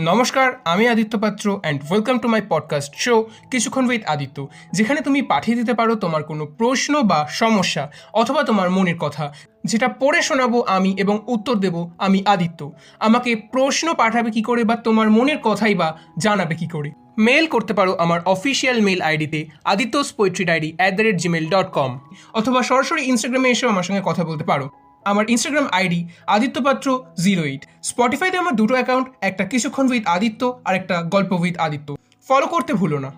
নমস্কার, আমি Aditya Patra and welcome to my podcast show Kichhukkhon with Aditya, যেখানে তুমি পাঠিয়ে দিতে পারো তোমার কোনো প্রশ্ন বা সমস্যা অথবা তোমার মনের কথা। যেটা পড়ে শোনাবো আমি এবং উত্তর দেব আমি আদিত্য। আমাকে প্রশ্ন পাঠাবে কি করে বা তোমার মনের কথাই বা জানাবে কি করে। মেল করতে পারো আমার অফিসিয়াল মেল আইডিতে Adityas poetry diary at the rate Gmail dot com অথবা সরাসরি ইনস্টাগ্রামে এসেও আমার সঙ্গে কথা বলতে পারো। আমার ইনস্টাগ্রাম আইডি আদিত্য পাত্র জিরো এইট স্পটিফাইতে আমার দুটো অ্যাকাউন্ট একটা কিছুক্ষণ উইথ আদিত্য আর একটা গল্প উইথ আদিত্য ফলো করতে ভুলো না।